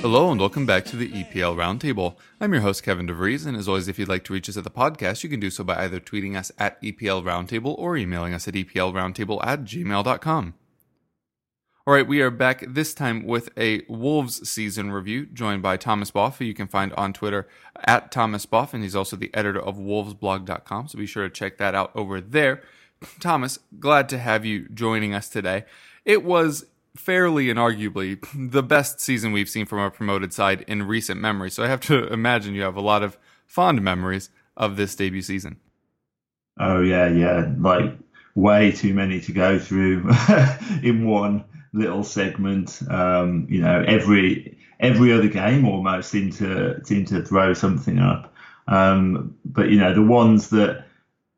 Hello and welcome back to the EPL Roundtable. I'm your host Kevin DeVries, and as always, if you'd like to reach us at the podcast, you can do so by either tweeting us at EPL Roundtable or emailing us at EPLRoundtable at gmail.com. All right, we are back this time with a Wolves season review, joined by Thomas Boff, who you can find on Twitter at Thomas Boff, and he's also the editor of WolvesBlog.com, so be sure to check that out over there. Thomas, glad to have you joining us today. It was fairly and arguably the best season we've seen from a promoted side in recent memory, so I have to imagine you have a lot of fond memories of this debut season. Oh yeah, yeah, like way too many to go through in one little segment. Um, you know, every every other game almost seemed to seemed to throw something up. Um, but you know, the ones that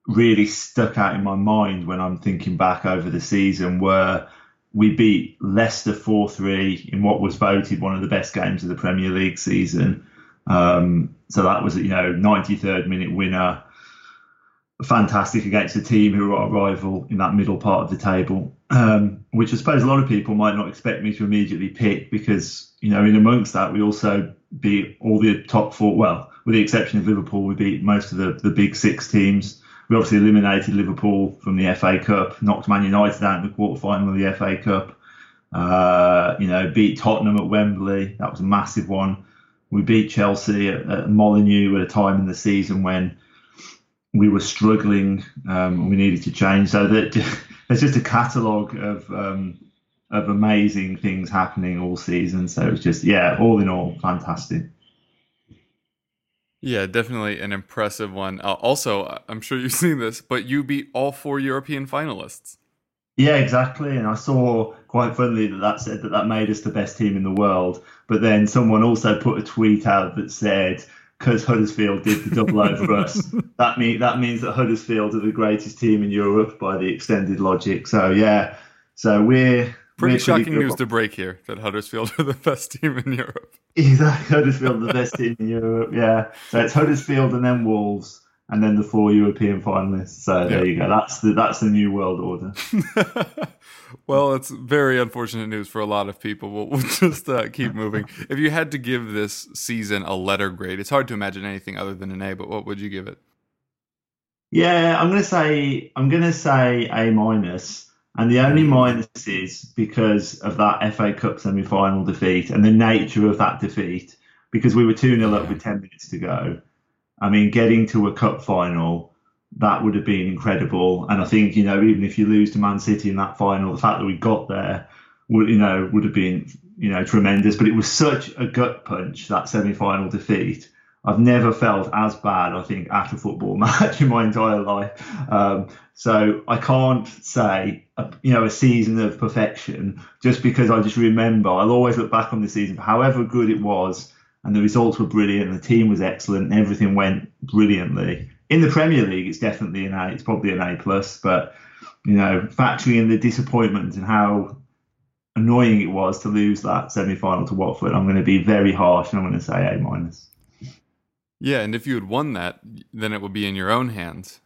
really stuck out in my mind when I'm thinking back over the season were we beat Leicester 4 3 in what was voted one of the best games of the Premier League season. Um, so that was, you know, 93rd minute winner. Fantastic against a team who are our rival in that middle part of the table, um, which I suppose a lot of people might not expect me to immediately pick because, you know, in amongst that, we also beat all the top four. Well, with the exception of Liverpool, we beat most of the, the big six teams. We obviously eliminated Liverpool from the FA Cup, knocked Man United out in the quarterfinal of the FA Cup. Uh, you know, beat Tottenham at Wembley. That was a massive one. We beat Chelsea at, at Molineux at a time in the season when we were struggling um, and we needed to change. So that there's just a catalogue of um, of amazing things happening all season. So it's just yeah, all in all, fantastic. Yeah, definitely an impressive one. Uh, also, I'm sure you've seen this, but you beat all four European finalists. Yeah, exactly. And I saw quite funnily that that said that that made us the best team in the world. But then someone also put a tweet out that said, because Huddersfield did the double over us, that mean that means that Huddersfield are the greatest team in Europe by the extended logic. So yeah, so we're Pretty shocking news to break here that Huddersfield are the best team in Europe. Exactly, Huddersfield the best team in Europe. Yeah, so it's Huddersfield and then Wolves and then the four European finalists. So there you go. That's the that's the new world order. well, it's very unfortunate news for a lot of people. We'll, we'll just uh, keep moving. If you had to give this season a letter grade, it's hard to imagine anything other than an A, but what would you give it? Yeah, I'm gonna say I'm gonna say A minus, and the only minus is because of that FA Cup semi-final defeat and the nature of that defeat. Because we were two 0 up with ten minutes to go. I mean, getting to a cup final that would have been incredible. And I think you know, even if you lose to Man City in that final, the fact that we got there would you know would have been you know tremendous. But it was such a gut punch that semi-final defeat. I've never felt as bad, I think, at a football match in my entire life. Um, so I can't say, a, you know, a season of perfection just because I just remember. I'll always look back on the season however good it was, and the results were brilliant, the team was excellent, and everything went brilliantly. In the Premier League, it's definitely an A. It's probably an A plus, but you know, factoring in the disappointment and how annoying it was to lose that semi-final to Watford, I'm going to be very harsh, and I'm going to say A minus. Yeah, and if you had won that, then it would be in your own hands.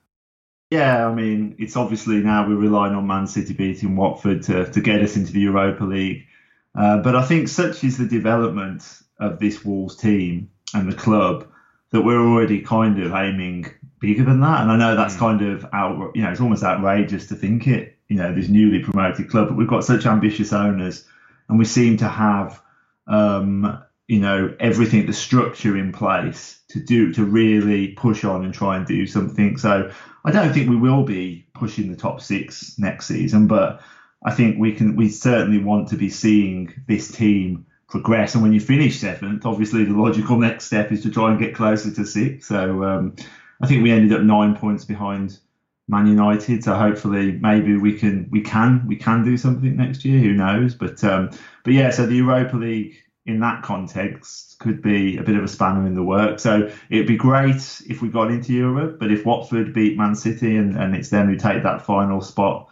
Yeah, I mean, it's obviously now we're relying on Man City beating Watford to, to get us into the Europa League. Uh, but I think such is the development of this Wolves team and the club that we're already kind of aiming bigger than that. And I know that's kind of out, you know, it's almost outrageous to think it, you know, this newly promoted club, but we've got such ambitious owners and we seem to have, um, you know, everything, the structure in place to do, to really push on and try and do something. So I don't think we will be pushing the top six next season, but I think we can, we certainly want to be seeing this team progress. And when you finish seventh, obviously the logical next step is to try and get closer to six So um, I think we ended up nine points behind Man United. So hopefully, maybe we can we can we can do something next year. Who knows? But um, but yeah. So the Europa League in that context could be a bit of a spanner in the work. So it'd be great if we got into Europe. But if Watford beat Man City and, and it's them who take that final spot,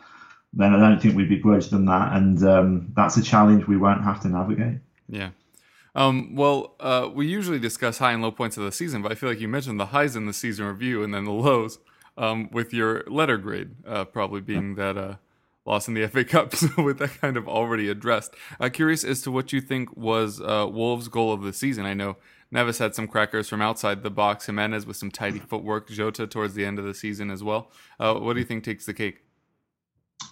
then I don't think we'd begrudge them that. And um, that's a challenge we won't have to navigate. Yeah. Um, well, uh, we usually discuss high and low points of the season, but I feel like you mentioned the highs in the season review and then the lows um, with your letter grade uh, probably being that uh, loss in the FA Cup. So with that kind of already addressed, uh, curious as to what you think was uh, Wolves' goal of the season. I know Neves had some crackers from outside the box. Jimenez with some tidy footwork. Jota towards the end of the season as well. Uh, what do you think takes the cake?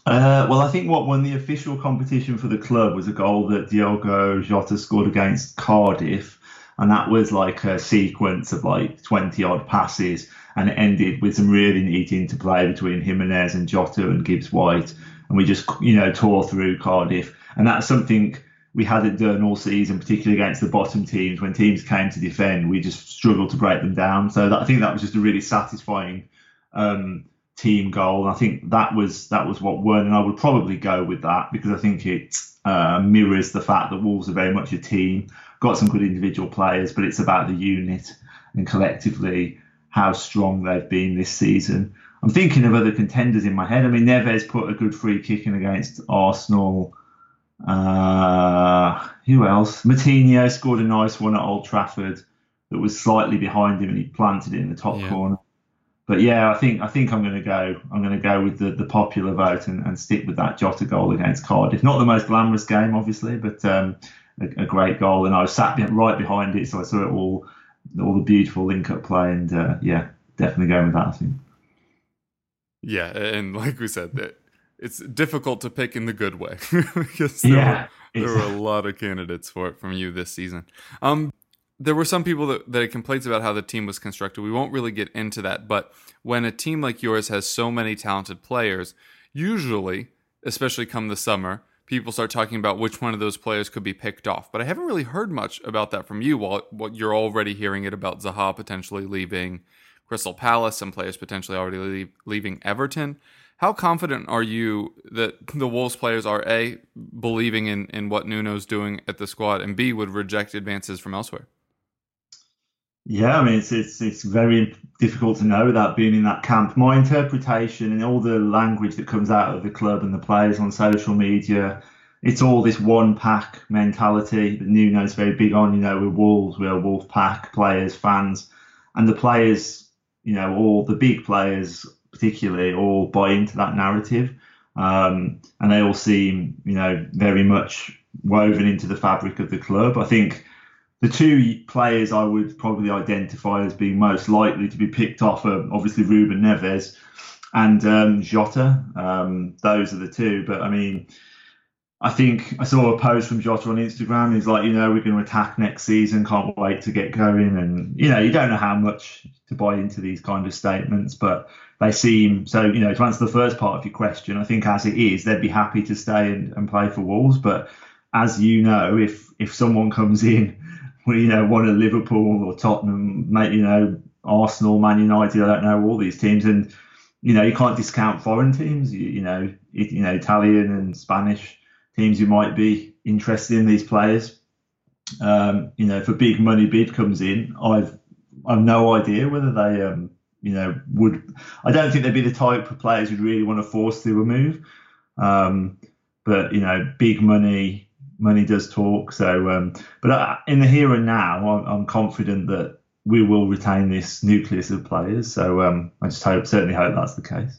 Uh, well, I think what won the official competition for the club was a goal that Diogo Jota scored against Cardiff, and that was like a sequence of like 20 odd passes, and it ended with some really neat interplay between Jimenez and Jota and Gibbs White, and we just you know tore through Cardiff, and that's something we hadn't done all season, particularly against the bottom teams. When teams came to defend, we just struggled to break them down. So that, I think that was just a really satisfying um, team goal. And I think that was that was what won, and I would probably go with that because I think it uh, mirrors the fact that Wolves are very much a team. Got some good individual players, but it's about the unit and collectively how strong they've been this season. I'm thinking of other contenders in my head. I mean, Neves put a good free kick in against Arsenal. Uh, who else? Moutinho scored a nice one at Old Trafford that was slightly behind him and he planted it in the top Yeah. corner. But yeah, I think I think I'm going to go. I'm going to go with the, the popular vote and, and stick with that Jota goal against Cardiff. Not the most glamorous game, obviously, but um, a, a great goal. And I was sat right behind it, so I saw it all, all the beautiful link-up play. And uh, yeah, definitely going with that. I think. Yeah, and like we said, that it's difficult to pick in the good way because there, Yeah, were, there were a lot of candidates for it from you this season. Um, there were some people that, that had complaints about how the team was constructed. We won't really get into that, but when a team like yours has so many talented players, usually, especially come the summer, people start talking about which one of those players could be picked off. But I haven't really heard much about that from you. While what you're already hearing it about Zaha potentially leaving Crystal Palace, some players potentially already leave, leaving Everton. How confident are you that the Wolves players are a believing in, in what Nuno's doing at the squad, and b would reject advances from elsewhere? Yeah, I mean it's it's it's very difficult to know without being in that camp. My interpretation and all the language that comes out of the club and the players on social media, it's all this one pack mentality that Nuno's very big on. You know, we're Wolves, we're Wolf pack players, fans, and the players, you know, all the big players particularly all buy into that narrative, um, and they all seem, you know, very much woven into the fabric of the club. I think the two players I would probably identify as being most likely to be picked off are obviously Ruben Neves and um, Jota. Um, those are the two. But I mean, I think I saw a post from Jota on Instagram. He's like, you know, we're going to attack next season. Can't wait to get going. And you know, you don't know how much to buy into these kind of statements, but they seem so. You know, to answer the first part of your question, I think as it is, they'd be happy to stay and, and play for Wolves. But as you know, if if someone comes in you know, one of Liverpool or Tottenham, you know, Arsenal, Man United, I don't know, all these teams. And, you know, you can't discount foreign teams, you, you know, you know, Italian and Spanish teams who might be interested in these players. Um, you know, if a big money bid comes in, I've I've no idea whether they um, you know, would I don't think they'd be the type of players who'd really want to force through a move. Um, but you know, big money, money does talk. So, um, but uh, in the here and now, I'm, I'm confident that we will retain this nucleus of players. So, um, I just hope, certainly hope that's the case.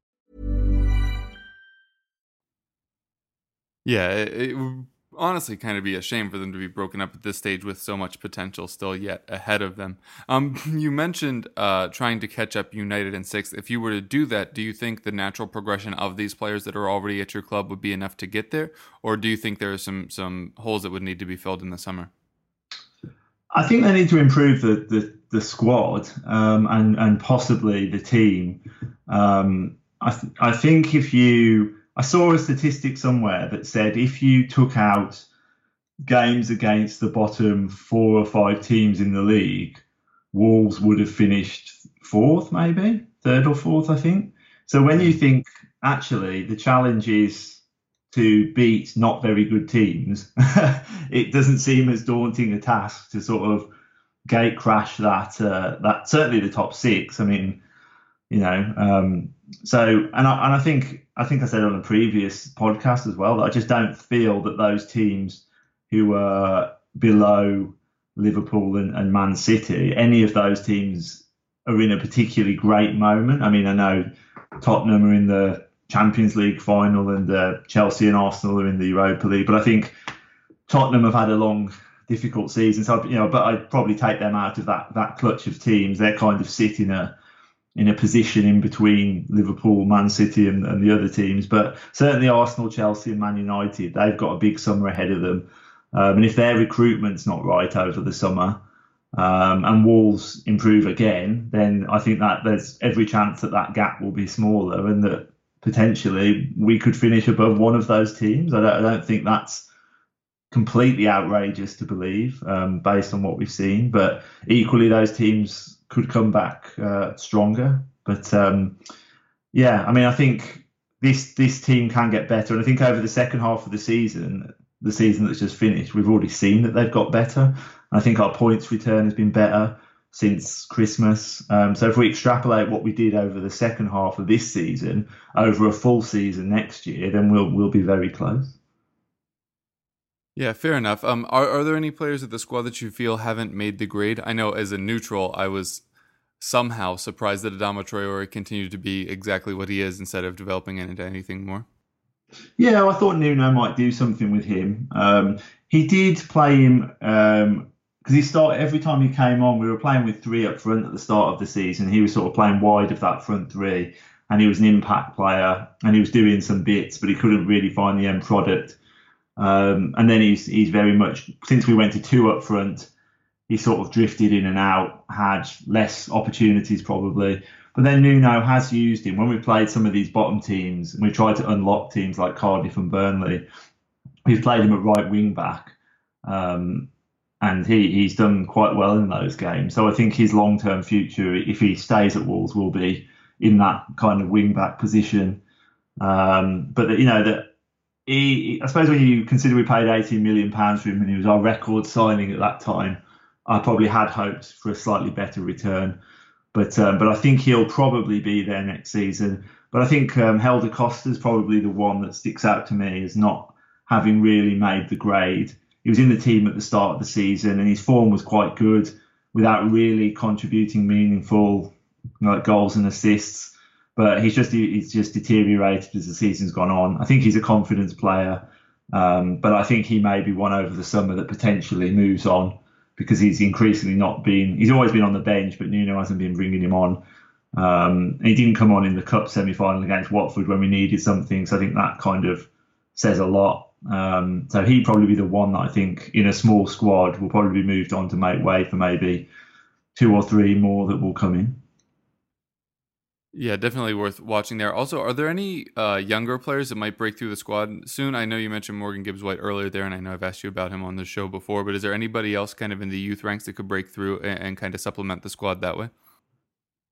Yeah, it, it would honestly kind of be a shame for them to be broken up at this stage with so much potential still yet ahead of them. Um, you mentioned uh, trying to catch up United in sixth. If you were to do that, do you think the natural progression of these players that are already at your club would be enough to get there, or do you think there are some some holes that would need to be filled in the summer? I think they need to improve the the, the squad um, and and possibly the team. Um, I th- I think if you I saw a statistic somewhere that said if you took out games against the bottom four or five teams in the league, Wolves would have finished fourth, maybe third or fourth, I think. So when you think actually the challenge is to beat not very good teams, it doesn't seem as daunting a task to sort of gate crash that uh, that certainly the top six. I mean, you know, um, so and I and I think I think I said on a previous podcast as well that I just don't feel that those teams who are below Liverpool and, and Man City, any of those teams are in a particularly great moment. I mean, I know Tottenham are in the Champions League final and uh, Chelsea and Arsenal are in the Europa League, but I think Tottenham have had a long, difficult season. So you know, but I'd probably take them out of that that clutch of teams. They're kind of sitting a in a position in between Liverpool, Man City, and, and the other teams. But certainly Arsenal, Chelsea, and Man United, they've got a big summer ahead of them. Um, and if their recruitment's not right over the summer, um, and Wolves improve again, then I think that there's every chance that that gap will be smaller and that potentially we could finish above one of those teams. I don't, I don't think that's completely outrageous to believe um, based on what we've seen, but equally those teams could come back uh, stronger. But um, yeah, I mean, I think this this team can get better, and I think over the second half of the season, the season that's just finished, we've already seen that they've got better. And I think our points return has been better since Christmas. Um, so if we extrapolate what we did over the second half of this season over a full season next year, then we'll we'll be very close. Yeah, fair enough. Um, are are there any players at the squad that you feel haven't made the grade? I know as a neutral, I was somehow surprised that Adama Traore continued to be exactly what he is instead of developing into anything more. Yeah, I thought Nuno might do something with him. Um, he did play him because he started every time he came on. We were playing with three up front at the start of the season. He was sort of playing wide of that front three, and he was an impact player, and he was doing some bits, but he couldn't really find the end product. Um, and then he's he's very much since we went to two up front, he sort of drifted in and out, had less opportunities probably. But then Nuno has used him when we played some of these bottom teams and we tried to unlock teams like Cardiff and Burnley. We've played him at right wing back, um, and he, he's done quite well in those games. So I think his long term future, if he stays at Wolves, will be in that kind of wing back position. Um, but you know that he, I suppose when you consider we paid 18 million pounds for him and he was our record signing at that time, I probably had hoped for a slightly better return. But um, but I think he'll probably be there next season. But I think um, Helder Costa is probably the one that sticks out to me as not having really made the grade. He was in the team at the start of the season and his form was quite good without really contributing meaningful like goals and assists but he's just he's just deteriorated as the season's gone on. I think he's a confidence player, um, but I think he may be one over the summer that potentially moves on because he's increasingly not been. He's always been on the bench, but Nuno hasn't been bringing him on. Um, he didn't come on in the cup semi-final against Watford when we needed something, so I think that kind of says a lot. Um, so he'd probably be the one that I think in a small squad will probably be moved on to make way for maybe two or three more that will come in. Yeah, definitely worth watching there. Also, are there any uh, younger players that might break through the squad soon? I know you mentioned Morgan Gibbs White earlier there, and I know I've asked you about him on the show before, but is there anybody else kind of in the youth ranks that could break through and, and kind of supplement the squad that way?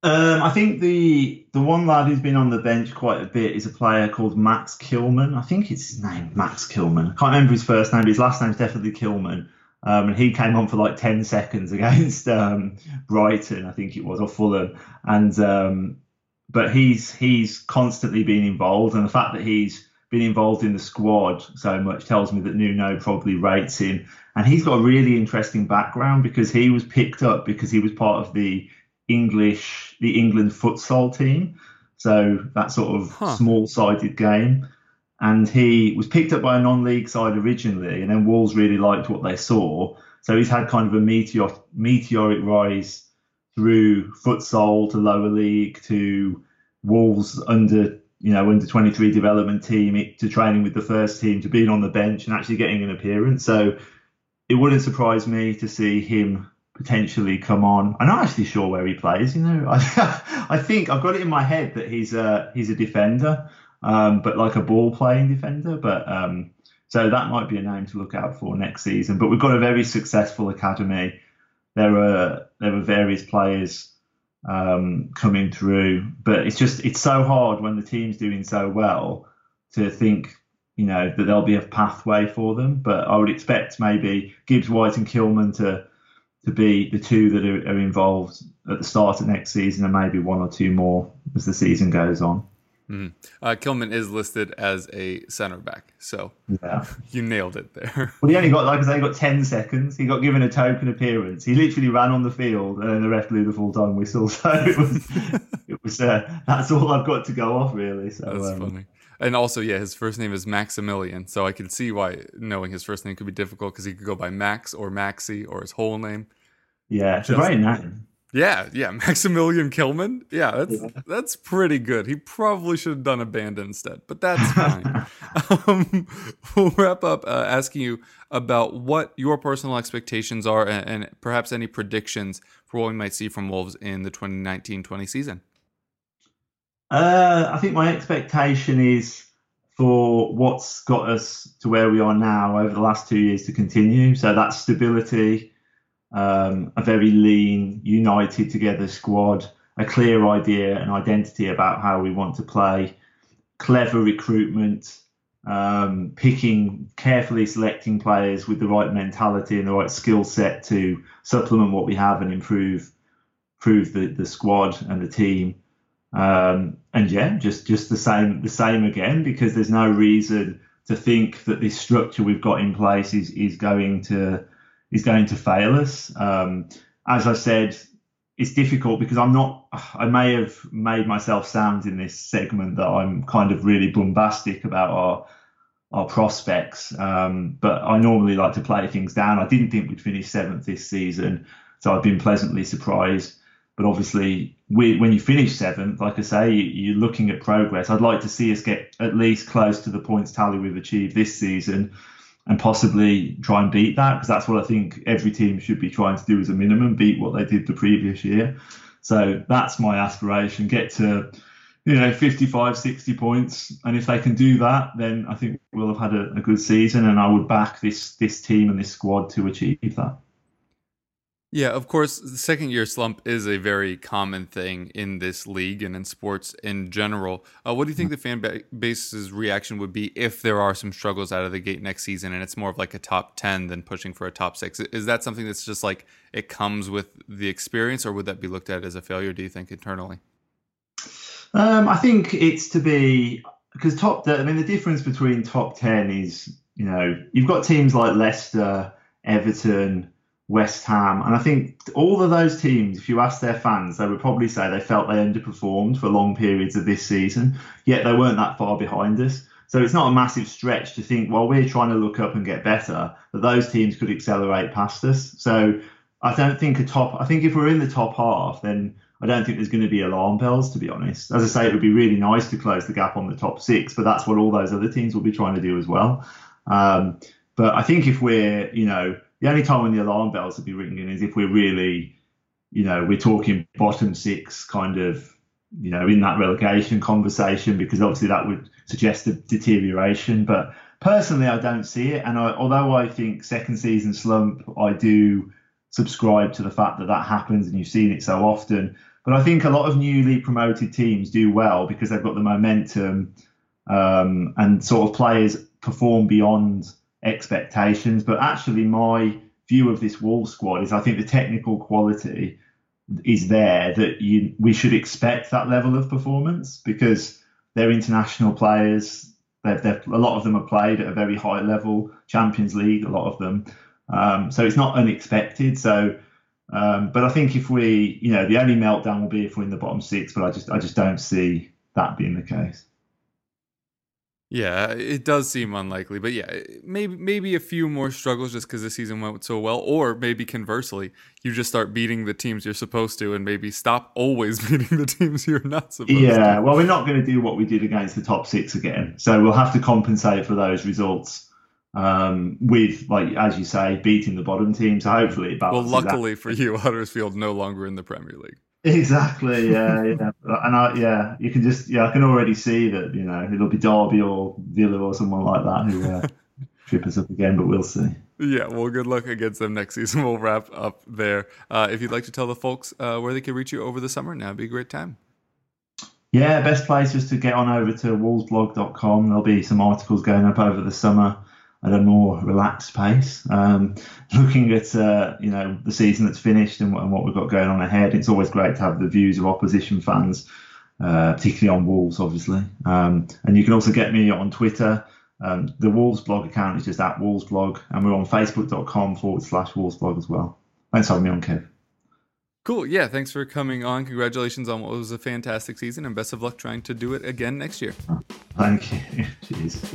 Um, I think the the one lad who's been on the bench quite a bit is a player called Max Kilman. I think it's his name, Max Kilman. I can't remember his first name, but his last name's definitely Kilman. Um, and he came on for like 10 seconds against um, Brighton, I think it was, or Fulham. And um, but he's he's constantly been involved, and the fact that he's been involved in the squad so much tells me that Nuno probably rates him. And he's got a really interesting background because he was picked up because he was part of the English, the England futsal team. So that sort of Huh. small-sided game. And he was picked up by a non-league side originally, and then Wolves really liked what they saw. So he's had kind of a meteor, meteoric rise through futsal to lower league to Wolves under you know under 23 development team to training with the first team to being on the bench and actually getting an appearance. So it wouldn't surprise me to see him potentially come on. I'm not actually sure where he plays. You know, I, I think I've got it in my head that he's a he's a defender, um, but like a ball playing defender. But um, so that might be a name to look out for next season. But we've got a very successful academy. There are there were various players um, coming through, but it's just it's so hard when the team's doing so well to think you know that there'll be a pathway for them. But I would expect maybe Gibbs White and Kilman to to be the two that are, are involved at the start of next season, and maybe one or two more as the season goes on. Uh, Kilman is listed as a center back, so Yeah. you nailed it there. Well, he only got, like I say, he got 10 seconds. He got given a token appearance. He literally ran on the field and then the ref blew the full time whistle. So it was, it was uh, that's all I've got to go off, really. So, That's um, funny. And also, yeah, his first name is Maximilian, so I can see why knowing his first name could be difficult because he could go by Max or Maxi or his whole name. yeah, it's a Just- great name. Yeah, yeah, Maximilian Kilman. Yeah, that's that's pretty good. He probably should have done a band instead, but that's fine. um, we'll wrap up uh, asking you about what your personal expectations are and, and perhaps any predictions for what we might see from Wolves in the 2019-20 season. Uh, I think my expectation is for what's got us to where we are now over the last two years to continue. So that's stability, um, a very lean, united together squad, a clear idea and identity about how we want to play, clever recruitment, um, picking, carefully selecting players with the right mentality and the right skill set to supplement what we have and improve, improve the, the squad and the team. Um, and yeah, just just the same the same again because there's no reason to think that this structure we've got in place is is going to is going to fail us. Um, as I said, it's difficult because I'm not. I may have made myself sound in this segment that I'm kind of really bombastic about our our prospects, um, but I normally like to play things down. I didn't think we'd finish seventh this season, so I've been pleasantly surprised. But obviously, we, when you finish seventh, like I say, you, you're looking at progress. I'd like to see us get at least close to the points tally we've achieved this season and possibly try and beat that because that's what I think every team should be trying to do as a minimum, beat what they did the previous year. So that's my aspiration, get to you know 55 60 points and if they can do that then I think we'll have had a, a good season and I would back this this team and this squad to achieve that. Yeah, of course, the second year slump is a very common thing in this league and in sports in general. Uh, what do you think the fan base's reaction would be if there are some struggles out of the gate next season and it's more of like a top 10 than pushing for a top six? Is that something that's just like it comes with the experience, or would that be looked at as a failure, do you think, internally? Um, I think it's to be because top. I mean, the difference between top ten is you know you've got teams like Leicester, Everton, West Ham, and I think all of those teams, if you ask their fans, they would probably say they felt they underperformed for long periods of this season. Yet they weren't that far behind us. So it's not a massive stretch to think while we're trying to look up and get better that those teams could accelerate past us. So I don't think a top. I think if we're in the top half, then I don't think there's going to be alarm bells, to be honest. As I say, it would be really nice to close the gap on the top six, but that's what all those other teams will be trying to do as well. Um, but I think if we're, you know, the only time when the alarm bells would be ringing is if we're really, you know, we're talking bottom six kind of, you know, in that relegation conversation, because obviously that would suggest a deterioration. But personally, I don't see it. And I, although I think second season slump, I do subscribe to the fact that that happens and you've seen it so often. But I think a lot of newly promoted teams do well because they've got the momentum um, and sort of players perform beyond expectations. But actually, my view of this Wolves squad is I think the technical quality is there that you we should expect that level of performance because they're international players. They've, they've, a lot of them have played at a very high level, Champions League, a lot of them. Um, so it's not unexpected. So, um, but I think if we, you know, the only meltdown will be if we're in the bottom six. But I just, I just don't see that being the case. Yeah, it does seem unlikely, but yeah, maybe maybe a few more struggles just because the season went so well, or maybe conversely, you just start beating the teams you're supposed to, and maybe stop always beating the teams you're not supposed yeah, to. Yeah, well, we're not going to do what we did against the top six again, so we'll have to compensate for those results um, with, like as you say, beating the bottom team. So hopefully, it well, luckily for you, Huddersfield no longer in the Premier League. Exactly. Yeah, yeah. and I, yeah, you can just, yeah, I can already see that. You know, it'll be Derby or Villa or someone like that who uh, trip us up again, but we'll see. Yeah, well, good luck against them next season. We'll wrap up there. Uh, if you'd like to tell the folks uh, where they can reach you over the summer, now would be a great time. Yeah, best place is to get on over to wolvesblog.com. There'll be some articles going up over the summer at a more relaxed pace. Um, looking at uh, you know the season that's finished and, and, what we've got going on ahead, it's always great to have the views of opposition fans, uh, particularly on Wolves, obviously. Um, and you can also get me on Twitter. Um, the Wolves blog account is just at Wolves blog, and we're on Facebook.com forward slash Wolves blog as well. Thanks for having me on, Kev. Cool. Yeah. Thanks for coming on. Congratulations on what was a fantastic season, and best of luck trying to do it again next year. Thank you. Cheers.